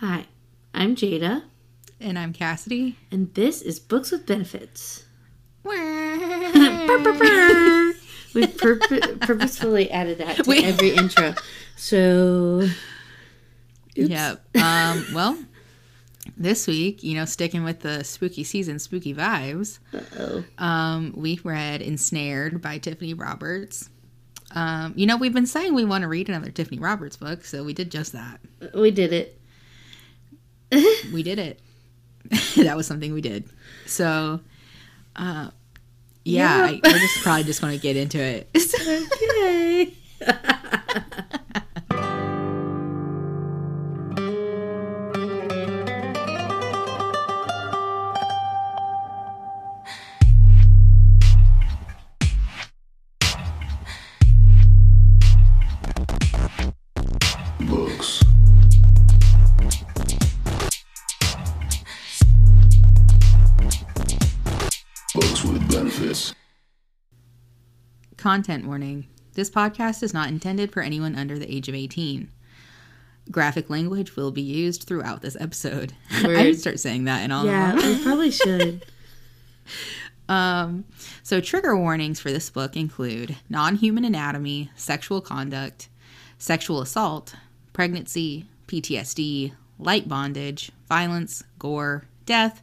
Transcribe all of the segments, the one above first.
Hi, I'm Jada, And I'm Cassidy. and this is Books with Benefits. we purpo- purposefully added that to We- every intro. So, Oops. Yep. Um, well, this week, you know, sticking with the spooky season, spooky vibes, um, we read Ensnared by Tiffany Roberts. Um, you know, we've been saying we want to read another Tiffany Roberts book, so we did just that. we did it. We did it. that was something we did. So, uh, yeah, Yep. I, I just probably just want to get into it. Okay. Content warning. This podcast is not intended for anyone under the age of 18. Graphic language will be used throughout this episode. I Word. would start saying that in all yeah, of them. we probably should. Um, so trigger warnings for this book include non-human anatomy, sexual conduct, sexual assault, pregnancy, PTSD, light bondage, violence, gore, death,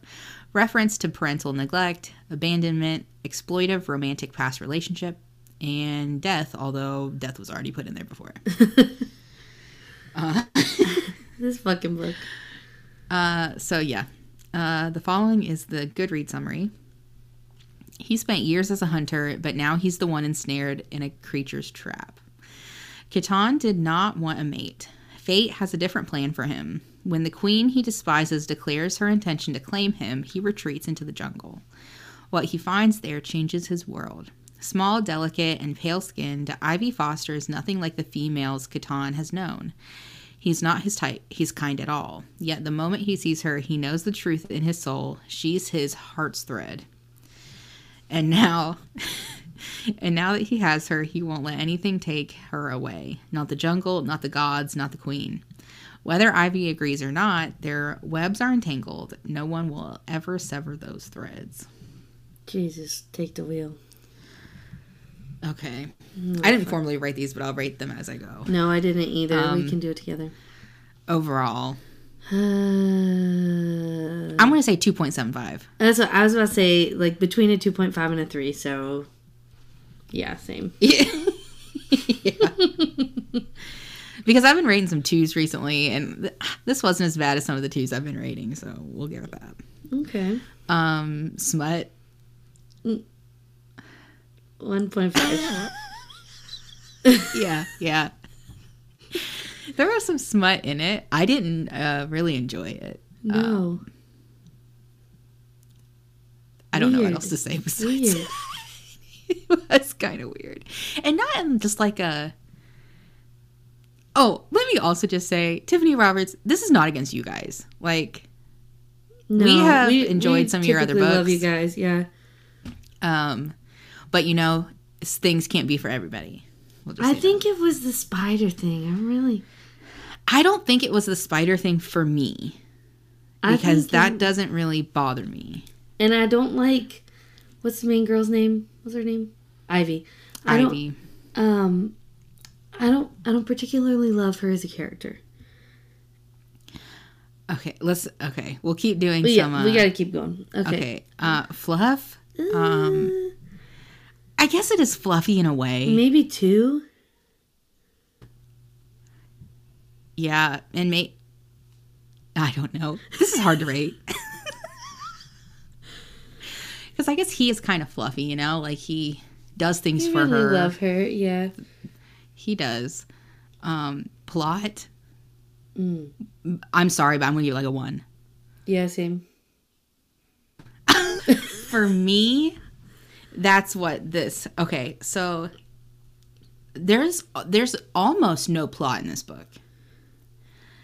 reference to parental neglect, abandonment, exploitive romantic past relationship, and death, although death was already put in there before. This fucking book. Uh, so yeah, uh, the following is the Goodread summary. He spent years as a hunter, but now he's the one ensnared in a creature's trap. Ketahn did not want a mate. Fate has a different plan for him. When the queen he despises declares her intention to claim him, he retreats into the jungle. What he finds there changes his world. Small, delicate, and pale skinned, Ivy Foster is nothing like the females Ketahn has known. He's not his type, He's kind at all. Yet the moment he sees her, he knows the truth in his soul. She's his heart's thread. And now, and now that he has her, he won't let anything take her away. Not the jungle, not the gods, not the queen. Whether Ivy agrees or not, their webs are entangled. No one will ever sever those threads. Jesus, take the wheel. Okay. I didn't formally write these, but I'll rate them as I go. No, I didn't either. Um, we can do it together. Overall, Uh, I'm going to say 2.75. That's what I was about to say, like between a 2.5 and a 3, so yeah, same. Yeah. because I've been rating some twos recently, and th- this wasn't as bad as some of the twos I've been rating, so we'll give it that. Okay. Um, smut. 1.5. Yeah, yeah. there was some smut in it. I didn't uh, really enjoy it. No. I don't know what else to say besides Weird. it was kind of weird, and not in just like a. Oh, let me also just say, Tiffany Roberts. This is not against you guys. Like, No, We have enjoyed some of your other typically love you guys, yeah. Um, but you know, things can't be for everybody. We'll I think it was the spider thing. I'm really. I don't think it was the spider thing for me because that it- doesn't really bother me. and I don't like. What's the main girl's name? What's her name? Ivy. I don't. Ivy. Um, I don't. I don't particularly love her as a character. Okay, let's. Okay, we'll keep doing But yeah, some. Uh, we gotta keep going. Okay. Okay, uh, fluff. Um, I guess it is fluffy in a way. Maybe two. Yeah, and may. I don't know. This is hard to rate. Because I guess he is kind of fluffy, you know, like he does things I for really her. love her. Yeah. He does. Um, plot. Mm. I'm sorry, but I'm gonna give like a one. Yeah. Same. For me, that's what this. Okay, so there's there's almost no plot in this book.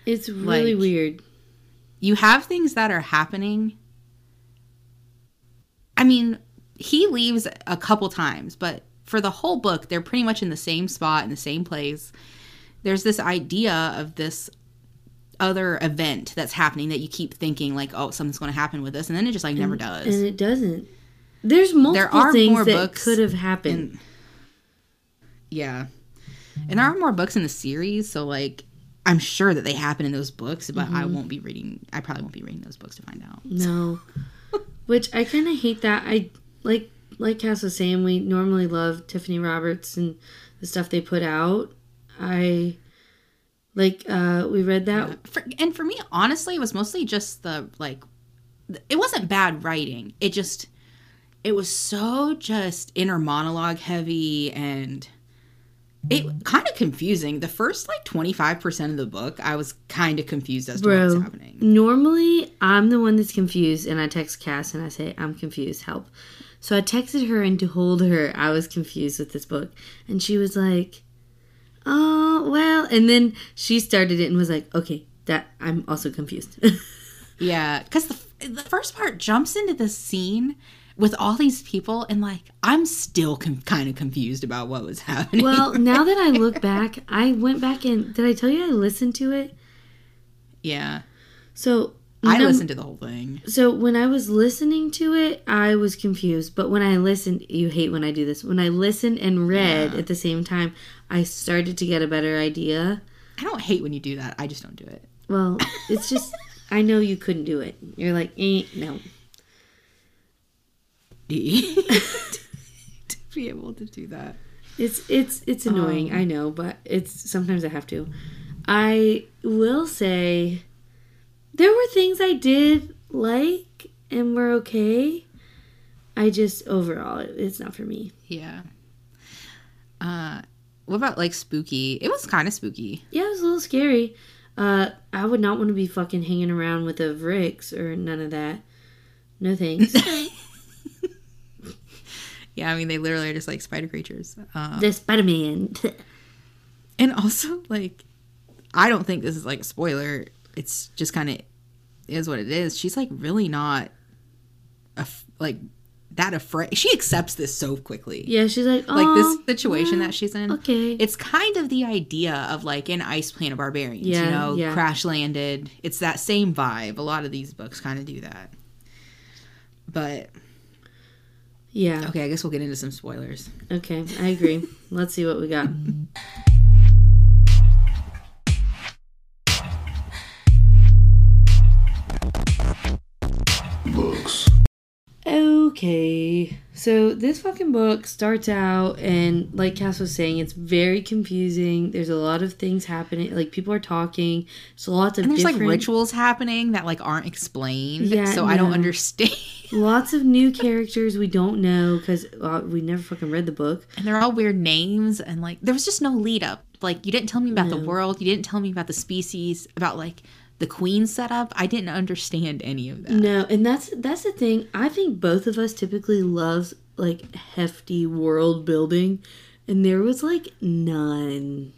It's really Like- weird. You have things that are happening. I mean, he leaves a couple times, but for the whole book, they're pretty much in the same spot in the same place. There's this idea of this other event that's happening that you keep thinking like, oh, something's going to happen with this, and then it just like never does. and it doesn't. There's multiple are things that could have happened. yeah, and there are more books in the series, so like. I'm sure that they happen in those books, but I Mm-hmm. won't be reading. I probably won't be reading those books to find out. No. Which I kind of hate that. I like like Cass was saying, we normally love Tiffany Roberts and the stuff they put out. I like uh we read that for, and for me honestly it was mostly just the like it wasn't bad writing it just it was so just inner monologue heavy and it kind of confusing the first like 25% of the book i was kind of confused as to what was happening normally I'm the one that's confused and I text Cass and I say, I'm confused, help. So I texted her and told her I was confused with this book. And she was like, Oh, well. And then she started it and was like, Okay, that I'm also confused. yeah because the, the first part jumps into this scene with all these people and like i'm still com- kind of confused about what was happening well, now that I look back, I went back and did I tell you I listened to it? yeah So i listened to the whole thing So when I was listening to it, I was confused. But when I listened, you hate when I do this. When I listened and read Yeah. at the same time, I started to get a better idea. i don't hate when you do that i just don't do it Well, it's just I know you couldn't do it. You're like, eh, no. to be able to do that. It's it's it's annoying. I know, but it's sometimes I have to. I will say there were things I did like and were okay. I just overall it, it's not for me. Yeah. Uh, what about like spooky? It was kind of spooky. Yeah, it was a little scary. Uh, I would not want to be fucking hanging around with a Vrix or none of that. No thanks. Yeah, I mean they literally are just like spider creatures. Um, the Spider Man. and also like, I don't think this is like a spoiler. It's just kind of is what it is. She's like really not, af- like that afraid. She accepts this so quickly. yeah, she's like, oh, Like this situation that she's in. okay. It's kind of the idea of like an ice planet of barbarians, Yeah, you know, yeah. crash landed. It's that same vibe. A lot of these books kind of do that. But yeah. okay, I guess we'll get into some spoilers. Okay, I agree. Let's see what we got. Books. Okay, so this fucking book starts out, and like Cass was saying, it's very confusing. There's a lot of things happening. Like people are talking. There's lots of And there's different, like rituals happening that like aren't explained. Yeah, so I don't understand. Lots of new characters we don't know because uh, we never fucking read the book. and they're all weird names and like there was just no lead up. Like you didn't tell me about the world, you didn't tell me about the species, about like the queen setup. I didn't understand any of that. No, and that's that's the thing. I think both of us typically loves like hefty world building, and there was like none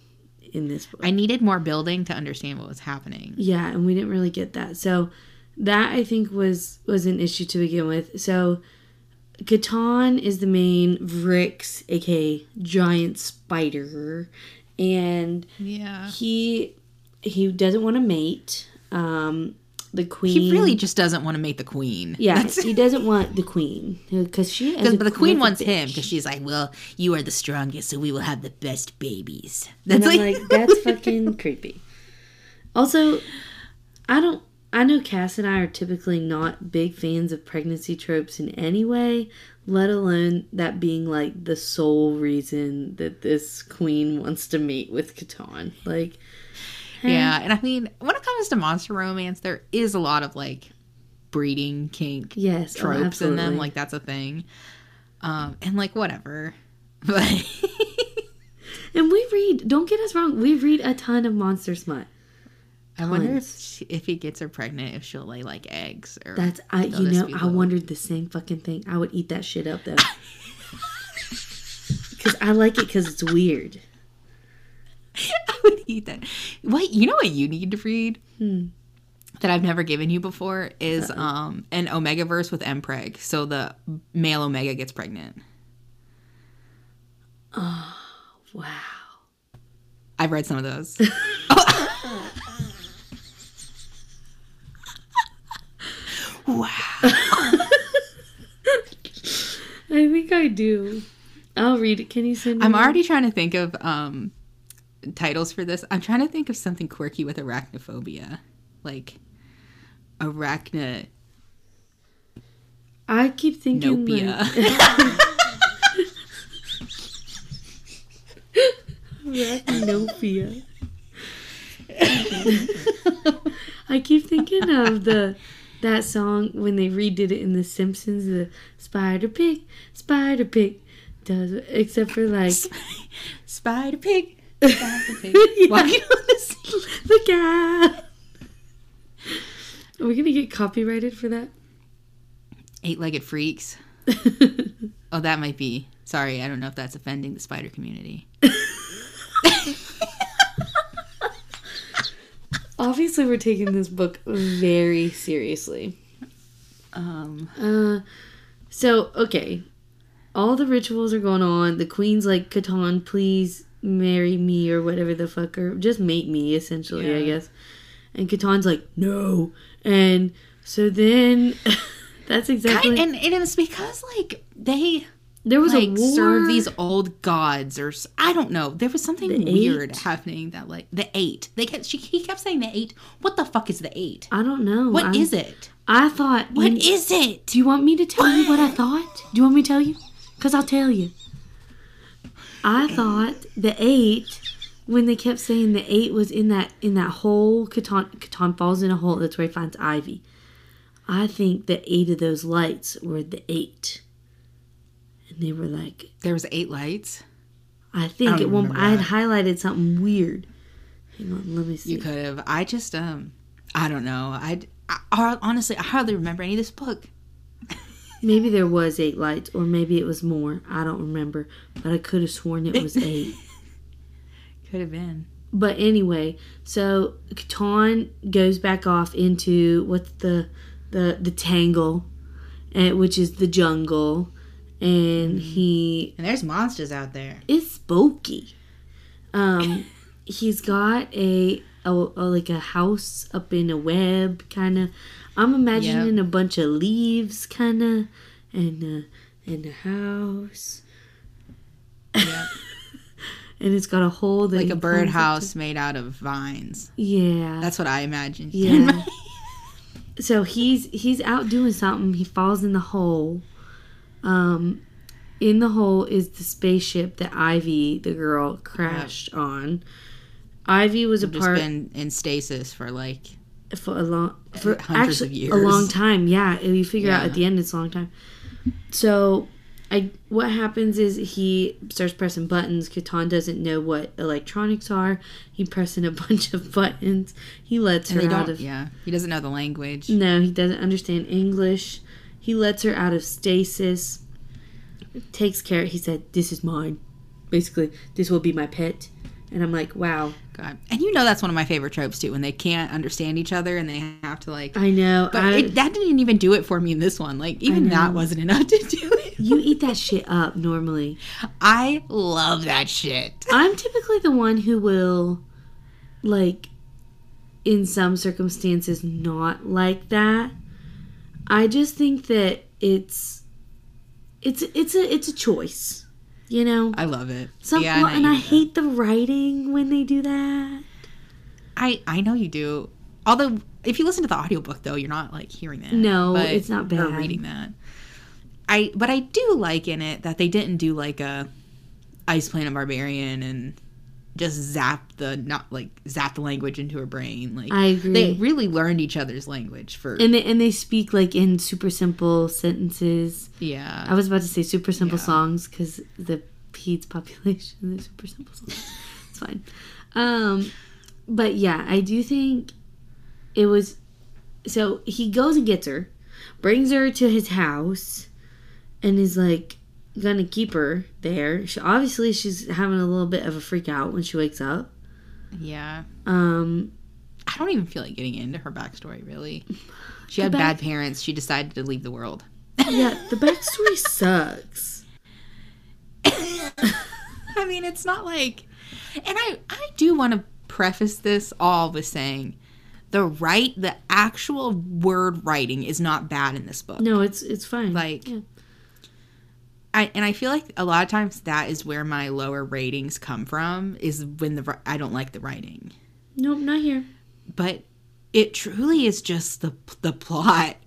in this book. I needed more building to understand what was happening. yeah, and we didn't really get that. So that I think was was an issue to begin with. So Ketahn is the main Vrix, aka giant spider, and Yeah. he he doesn't want to mate. Um, the queen. He really just doesn't want to mate the queen. Yeah, That's- he doesn't want the queen because she. is but the queen wants him because she's like, well, you are the strongest, so we will have the best babies. And That's I'm like, like, that's fucking creepy. Also, I don't. I know Cass and I are typically not big fans of pregnancy tropes in any way, let alone that being like the sole reason that this queen wants to meet with Ketahn. Like, yeah. And I mean, when it comes to monster romance, there is a lot of like breeding kink yes, oh, tropes in them. Like that's a thing. Um, and like whatever. But and we read. Don't get us wrong. We read a ton of monster smut. I wonder if she, if he gets her pregnant, if she'll lay like eggs or That's I. You know, I wondered the same fucking thing. I would eat that shit up though. Because I like it because it's weird. I would eat that. What you know what you need to read Hmm. that I've never given you before is um an Omega verse with Mpreg. So the male Omega gets pregnant. Oh wow. I've read some of those. Wow. I think I do. I'll read it. Can you send me? I'm already trying to think of um titles for this. I'm trying to think of something quirky with arachnophobia. Like arachno I keep thinking. Nopia. Like, Arachnopia. I keep thinking of the that song when they redid it in The Simpsons. The Spider Pig, Spider Pig does except for like Spider pig. Spider pig. Yeah. Walking on the sea. look out. Are we gonna get copyrighted for that? Eight-legged freaks. Oh, that might be. Sorry, I don't know if that's offending the spider community. Obviously, we're taking this book very seriously. Um, Uh, so okay, all the rituals are going on. The queen's like, Ketahn, please marry me or whatever the fuck, or just mate me, essentially, I guess. And Ketahn's like, no. And so then, that's exactly. kind, and, and it's because like they there was like a war. serve these old gods or I don't know. There was something The weird eight? happening that like the eight. They kept she he kept saying the eight. What the fuck is the eight? I don't know. What I'm- is it? I thought. What you- is it? Do you want me to tell you what I thought? Do you want me to tell you? Because I'll tell you. I thought the eight, when they kept saying the eight was in that in that hole, Ketahn, Ketahn falls in a hole. That's where he finds Ivy. I think the eight of those lights were the eight, and they were like, There was eight lights. I think at one. I had highlighted something weird. Hang on, let me see. You could have. I just um I don't know. I, I I- honestly I hardly remember any of this book. Maybe there was eight lights, or maybe it was more. I don't remember, but I could have sworn it was eight. Could have been. But anyway, so Ketahn goes back off into what's the the the tangle, and which is the jungle, and he And there's monsters out there. It's spooky. Um, he's got a, a, a like a house up in a web kind of. I'm imagining a bunch of leaves kind of, and uh, and a house. Yep. And it's got a hole that like a birdhouse made out of vines. Yeah, That's what I imagined. Yeah. so he's he's out doing something. He falls in the hole. Um, in the hole is the spaceship that Ivy, the girl, crashed on. Ivy was a just part been in stasis for like for a long for Hundreds of actually a long time. Yeah, you figure out at the end it's a long time. So, I what happens is he starts pressing buttons. Ketahn doesn't know what electronics are. He pressing a bunch of buttons. He lets and her out of Yeah, he doesn't know the language. no, he doesn't understand English. He lets her out of stasis. Takes care. He said, "This is mine." Basically, this will be my pet. And I'm like, "Wow, God, and you know that's one of my favorite tropes too. When they can't understand each other and they have to like. I know." But I, it, that didn't even do it for me in this one. Like even that wasn't enough to do it. you eat that shit up normally. I love that shit. I'm typically the one who will, like, in some circumstances, not like that. I just think that it's, it's it's a it's a choice, you know. I love it. Some yeah, well, and I hate the writing when they do that. I I know you do. Although if you listen to the audiobook though, you're not like hearing that. No, it's not bad. Or reading that. I but I do like in it that they didn't do like a Ice Planet Barbarian and just zap the not like zap the language into her brain. Like I agree. They really learned each other's language for And they and they speak like in super simple sentences. yeah. I was about to say super simple Yeah. songs because the peds population is super simple songs. it's fine. Um, but yeah, I do think it was. So he goes and gets her, brings her to his house, and is like gonna keep her there. She, obviously, she's having a little bit of a freak out when she wakes up. yeah. Um, I don't even feel like getting into her backstory really. She had back- bad parents. She decided to leave the world. yeah, the backstory sucks. I mean, it's not like, and I I do want to preface this all with saying, the right the actual word writing is not bad in this book. No, it's it's fine. Like- yeah. I and I feel like a lot of times that is where my lower ratings come from is when the I don't like the writing. nope, not here. But it truly is just the the plot.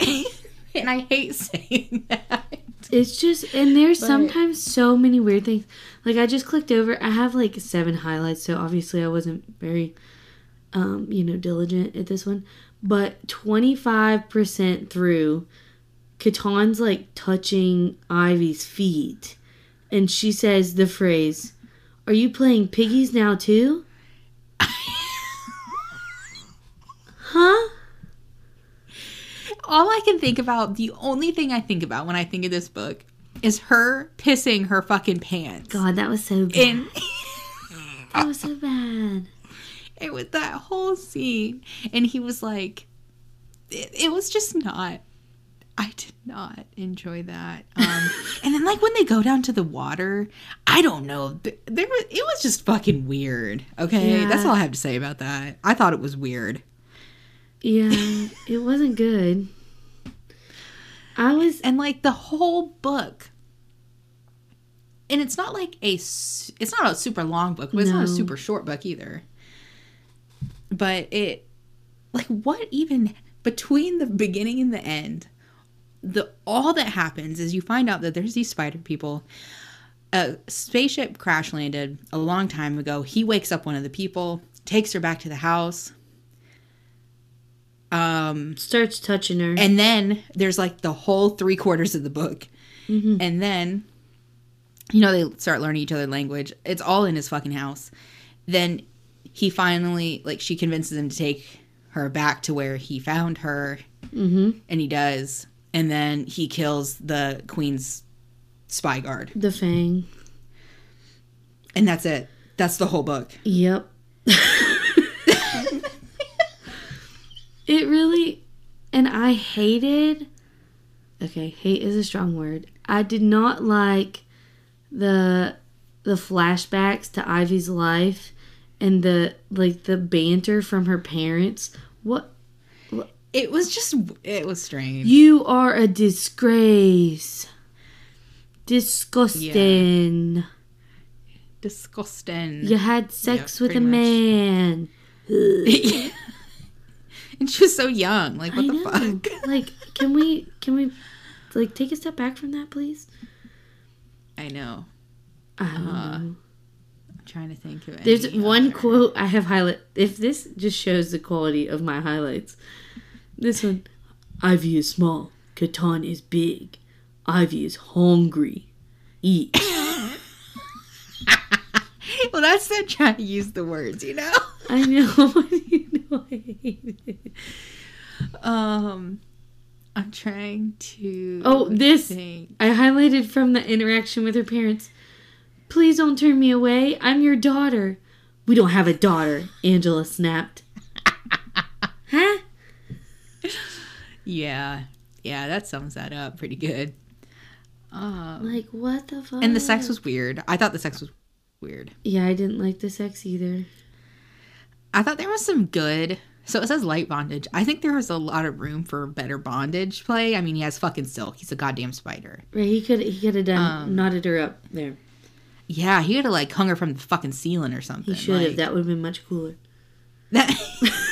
and I hate saying that. It's just, and there's But- sometimes so many weird things. Like I just clicked over. I have like seven highlights, so obviously I wasn't very, um, you know, diligent at this one. But twenty five percent through, Ketahn's like touching Ivy's feet, and she says the phrase, "Are you playing piggies now too?" huh? All I can think about, the only thing I think about when I think of this book is her pissing her fucking pants. God, that was so bad. And that was so bad. it was that whole scene. And he was like, it, it was just not. I did not enjoy that. Um, and then, like when they go down to the water, I don't know. th- There, was, it was just fucking weird. Okay, that's all I have to say about that. I thought it was weird. Yeah, it wasn't good. I was and like the whole book and it's not like a, it's not a super long book but it's not a super short book either but it like what even between the beginning and the end the all that happens is you find out that there's these spider people a spaceship crash landed a long time ago he wakes up one of the people takes her back to the house um starts touching her. and then there's like the whole three quarters of the book. And then, you know, they start learning each other language. It's all in his fucking house. Then he finally, like, she convinces him to take her back to where he found her. mm-hmm. And he does. And then he kills the queen's spy guard. The Fang. And that's it. That's the whole book. Yep. it really, and I hated. Okay, hate is a strong word. I did not like the the flashbacks to Ivy's life and the like the banter from her parents. What It was just, it was strange. you are a disgrace. Disgusting. Disgusting. You had sex Yeah, with a much. man. and she was so young. Like, what I the know. fuck? like, can we can we like take a step back from that, please? I know. Don't Uh. I'm trying to think of it. There's one quote I have highlight. If this just shows the quality of my highlights, this one, Ivy is small, Ketahn is big, Ivy is hungry. Eat. well, that's them trying to use the words, you know. I know. you know I hate it. Um, I'm trying to. Oh, this- think. I highlighted from the interaction with her parents. Please don't turn me away. I'm your daughter. We don't have a daughter, Angela snapped. huh? Yeah, yeah, that sums that up pretty good. Um, Like, what the fuck? and the sex was weird. I thought the sex was weird. Yeah, I didn't like the sex either. I thought there was some good. So it says light bondage. I think there was a lot of room for better bondage play. I mean, he has fucking silk. He's a goddamn spider. Right, he could he could have done Um, knotted her up there. Yeah, he could have like hung her from the fucking ceiling or something. He should have. like- That would have been much cooler. That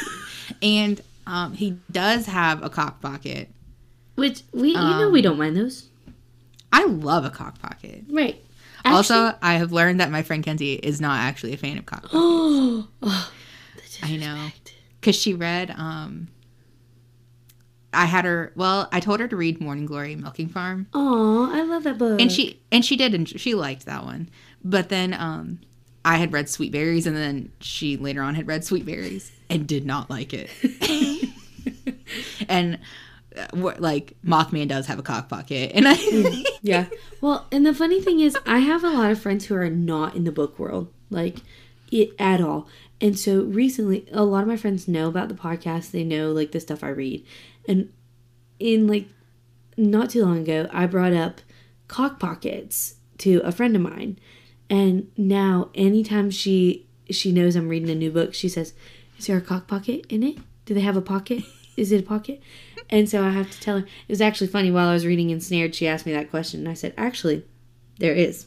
and um, he does have a cock pocket. Which we you know we don't mind those. I love a cock pocket. Right. also, I have learned that my friend Kenzie is not actually a fan of cock pockets. oh, oh, I know. Because she read, um, I had her, well, I told her to read Morning Glory Milking Farm. Oh, I love that book. And she, and she did, and she liked that one. But then, um, I had read Sweet Berries, and then she later on had read Sweet Berries and did not like it. and uh, like Mothman does have a cock pocket, and I yeah. Well, and the funny thing is, I have a lot of friends who are not in the book world, like it at all. And so recently, a lot of my friends know about the podcast. They know like the stuff I read, and in like not too long ago, I brought up cock pockets to a friend of mine, and now anytime she she knows I'm reading a new book, she says, "Is there a cock pocket in it?" Do they have a pocket? Is it a pocket? And so I have to tell her. It was actually funny while I was reading Ensnared, she asked me that question, and I said, actually, there is.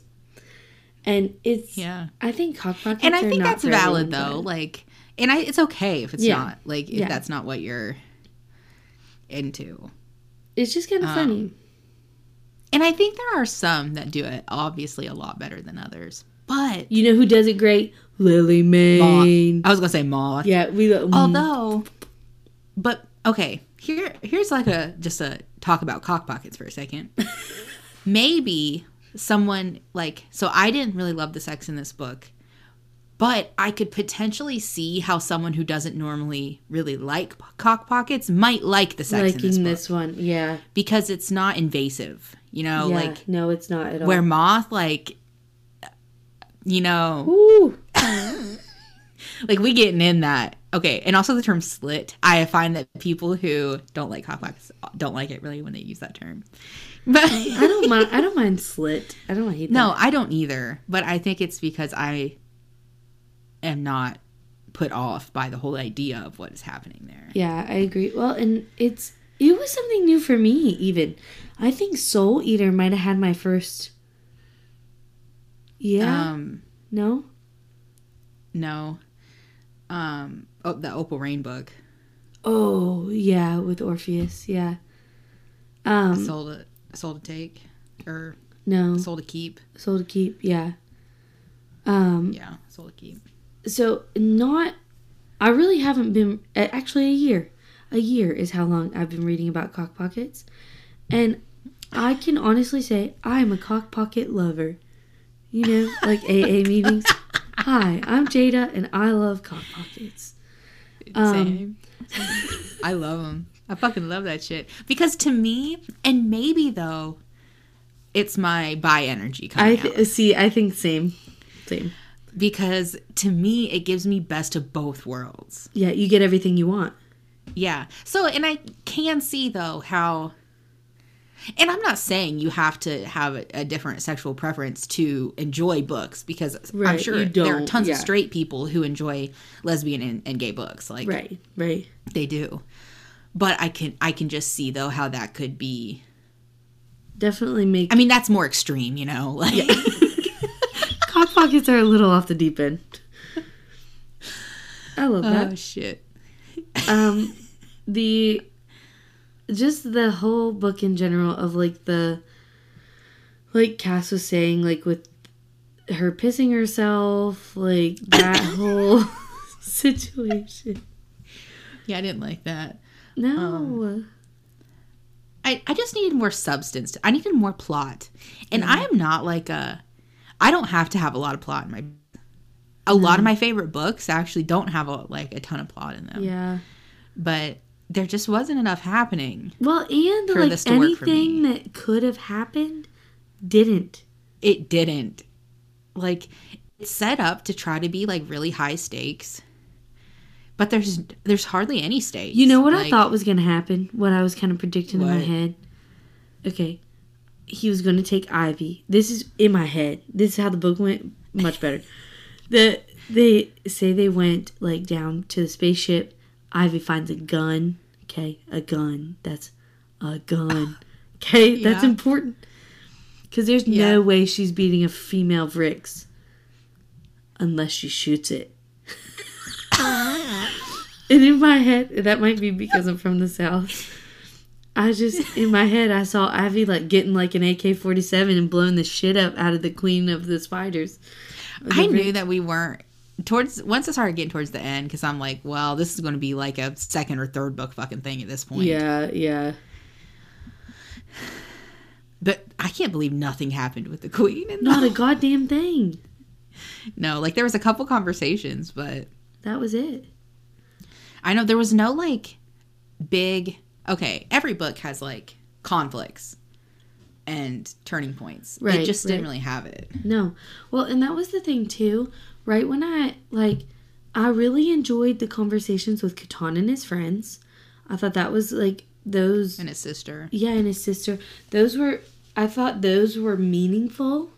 And it's, Yeah. I think cock pockets And I think that's valid though. Like, and I, it's okay if it's Yeah. not. Like, if Yeah. that's not what you're into. It's just kind of Um, funny. And I think there are some that do it obviously a lot better than others. But You know who does it great? Lily Mayne. I was gonna say moth. Yeah, we. mm, Although, but okay, here here's like a just a talk about cock pockets for a second. Maybe someone like so I didn't really love the sex in this book, but I could potentially see how someone who doesn't normally really like p- cock pockets might like the sex in this liking this one, yeah, because it's not invasive. You know, yeah. like no, it's not at all. where moth like you know Ooh, like we getting in that okay and also the term slit i find that people who don't like cock pockets don't like it really when they use that term but I don't mind. I don't mind slit. I don't hate no that. i don't either but i think it's because i am not put off by the whole idea of what is happening there Yeah, I agree. Well, and it's it was something new for me. Even I think Soul Eater might have had my first. Yeah. um no. no um oh the Opal Reyne book Oh yeah, with Orpheus. Yeah. Um. soul to soul to take or no. soul to keep Soul to keep. Yeah. Um. yeah soul to keep so not i really haven't been actually a year a year is how long i've been reading about cock pockets and i can honestly say i'm a cock pocket lover you know like aa meetings hi i'm jada and i love cock pockets Um, Same. I love them. I fucking love that shit. Because to me, and maybe though, it's my bi energy i coming out. see i think same same Because to me, it gives me best of both worlds. yeah you get everything you want Yeah. So, and I can see though how. And I'm not saying you have to have a, a different sexual preference to enjoy books because I'm sure there are tons yeah. of straight people who enjoy lesbian and, and gay books. Like right right they do. But I can I can just see though how that could be definitely make I mean, that's more extreme, you know. Like, cock pockets are a little off the deep end i love that oh shit. um the just the whole book in general of like the like cass was saying like with her pissing herself like that whole situation Yeah, I didn't like that. no Um, I I just needed more substance. I needed more plot, and I am not like a. I don't have to have a lot of plot in my. A lot of mm-hmm. my favorite books actually don't have a like a ton of plot in them. yeah But there just wasn't enough happening. well and like this to work for anything that could have happened didn't It didn't. Like it's set up to try to be like really high stakes. But there's there's hardly any stakes. You know what I thought was gonna happen? What I was kind of predicting in my head. Okay, he was gonna take Ivy. This is in my head. This is how the book went. Much better. the they say they went like down to the spaceship. Ivy finds a gun. Okay, a gun. That's a gun. Okay, that's important. Because there's Yeah. no way she's beating a female Vrix unless she shoots it. And in my head, that might be because I'm from the South. I just, in my head, I saw Ivy like getting like an AK 47 and blowing the shit up out of the queen of the spiders. I knew that we weren't towards once I started getting towards the end because I'm like, well, this is going to be like a second or third book fucking thing at this point. Yeah, yeah. But I can't believe nothing happened with the queen. And Not a goddamn thing. no, like there was a couple conversations, but That was it. I know there was no like big. Okay, every book has like conflicts and turning points. Right, it just didn't really have it. No. Well, and that was the thing too. Right when I like I really enjoyed the conversations with Ketahn and his friends. I thought that was like those And his sister. yeah, and his sister. Those were I thought those were meaningful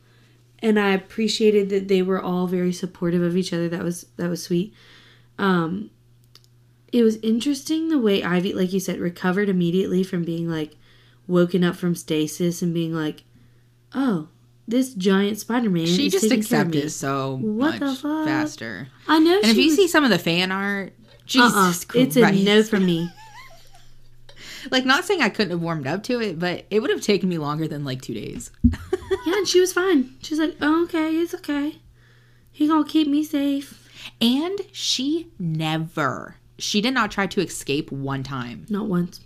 and I appreciated that they were all very supportive of each other. That was that was sweet. Um it was interesting the way Ivy, like you said, recovered immediately from being like woken up from stasis and being like, oh, this giant Spider Man. She is just accepted so What the much faster. I know. And if you was- see some of the fan art, uh-uh. Jesus uh-uh, it's a no from me. Like, not saying I couldn't have warmed up to it, but it would have taken me longer than like two days. Yeah, and she was fine. She's like, oh, okay, it's okay. He gonna keep me safe. And she never, she did not try to escape one time. Not once.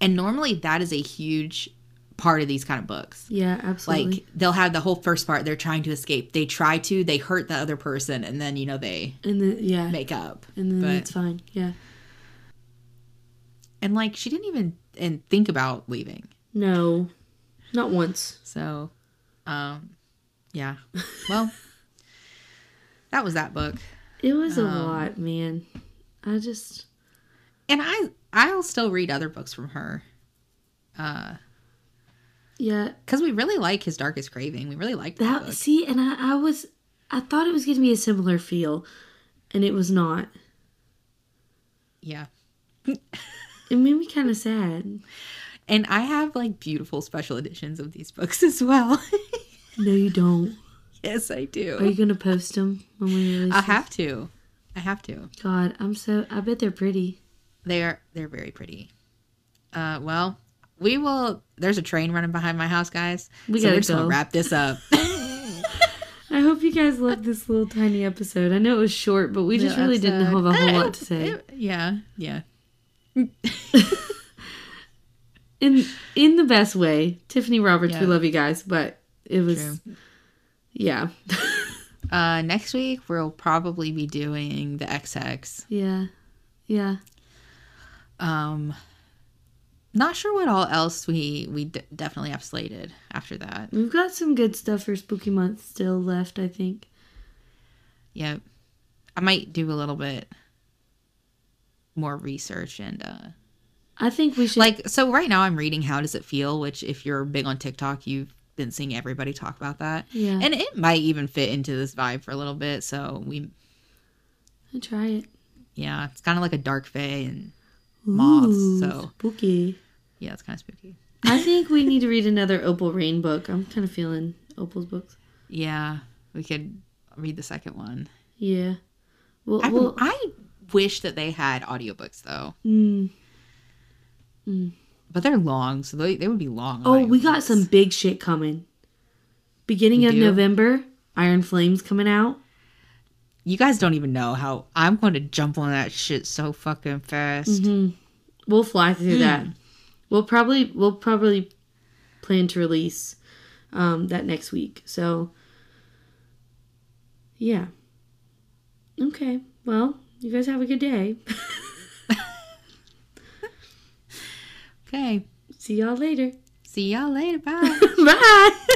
And normally that is a huge part of these kind of books. Yeah, absolutely. Like they'll have the whole first part, they're trying to escape. They try to, they hurt the other person, and then, you know, they and then yeah, make up. and then but- it's fine. Yeah. And like she didn't even and think about leaving. No, not once. So, um, yeah. Well, that was that book. It was a Um, lot, man. I just And I I'll still read other books from her. Uh yeah cuz we really like his darkest craving. We really like that, that see, and I, I was I thought it was going to be a similar feel, and it was not. Yeah. It made me kind of sad. And I have like beautiful special editions of these books as well. No, you don't. yes, I do. Are you going to post them when we release? I have to. I have to. God, I'm so. I bet they're pretty. They are they're very pretty. Uh well, we will there's a train running behind my house, guys. We so gotta just gonna go. wrap this up. I hope you guys loved this little tiny episode. I know it was short, but we just really didn't have a whole lot to say. Yeah, yeah. In in the best way, Tiffany Roberts, we love you guys, but it was, True. yeah, Uh, next week we'll probably be doing the XX. yeah, yeah. Um, not sure what all else we we d- definitely have slated after that. We've got some good stuff for Spooky Month still left. I think. Yep, I might do a little bit more research and uh I think we should. like so right now I'm reading How Does It Feel, which if you're big on TikTok, you've been seeing everybody talk about that. Yeah. and it might even fit into this vibe for a little bit. So we I try it. yeah, it's kind of like a dark fae and moths. Ooh, So spooky. yeah, it's kind of spooky. I think we need to read another Opal Reyne book. I'm kind of feeling Opal's books. Yeah, we could read the second one. Yeah. Well, I, well I wish that they had audiobooks though, mm, but they're long, so they, they would be long. oh, we got some big shit coming. Beginning We of do? November, Iron Flames coming out. You guys don't even know how I'm going to jump on that shit so fucking fast. We'll fly through that. Hmm. We'll probably we'll probably plan to release um, that next week. So yeah. Okay. Well, you guys have a good day. Okay, See y'all later. see y'all later. Bye. Bye.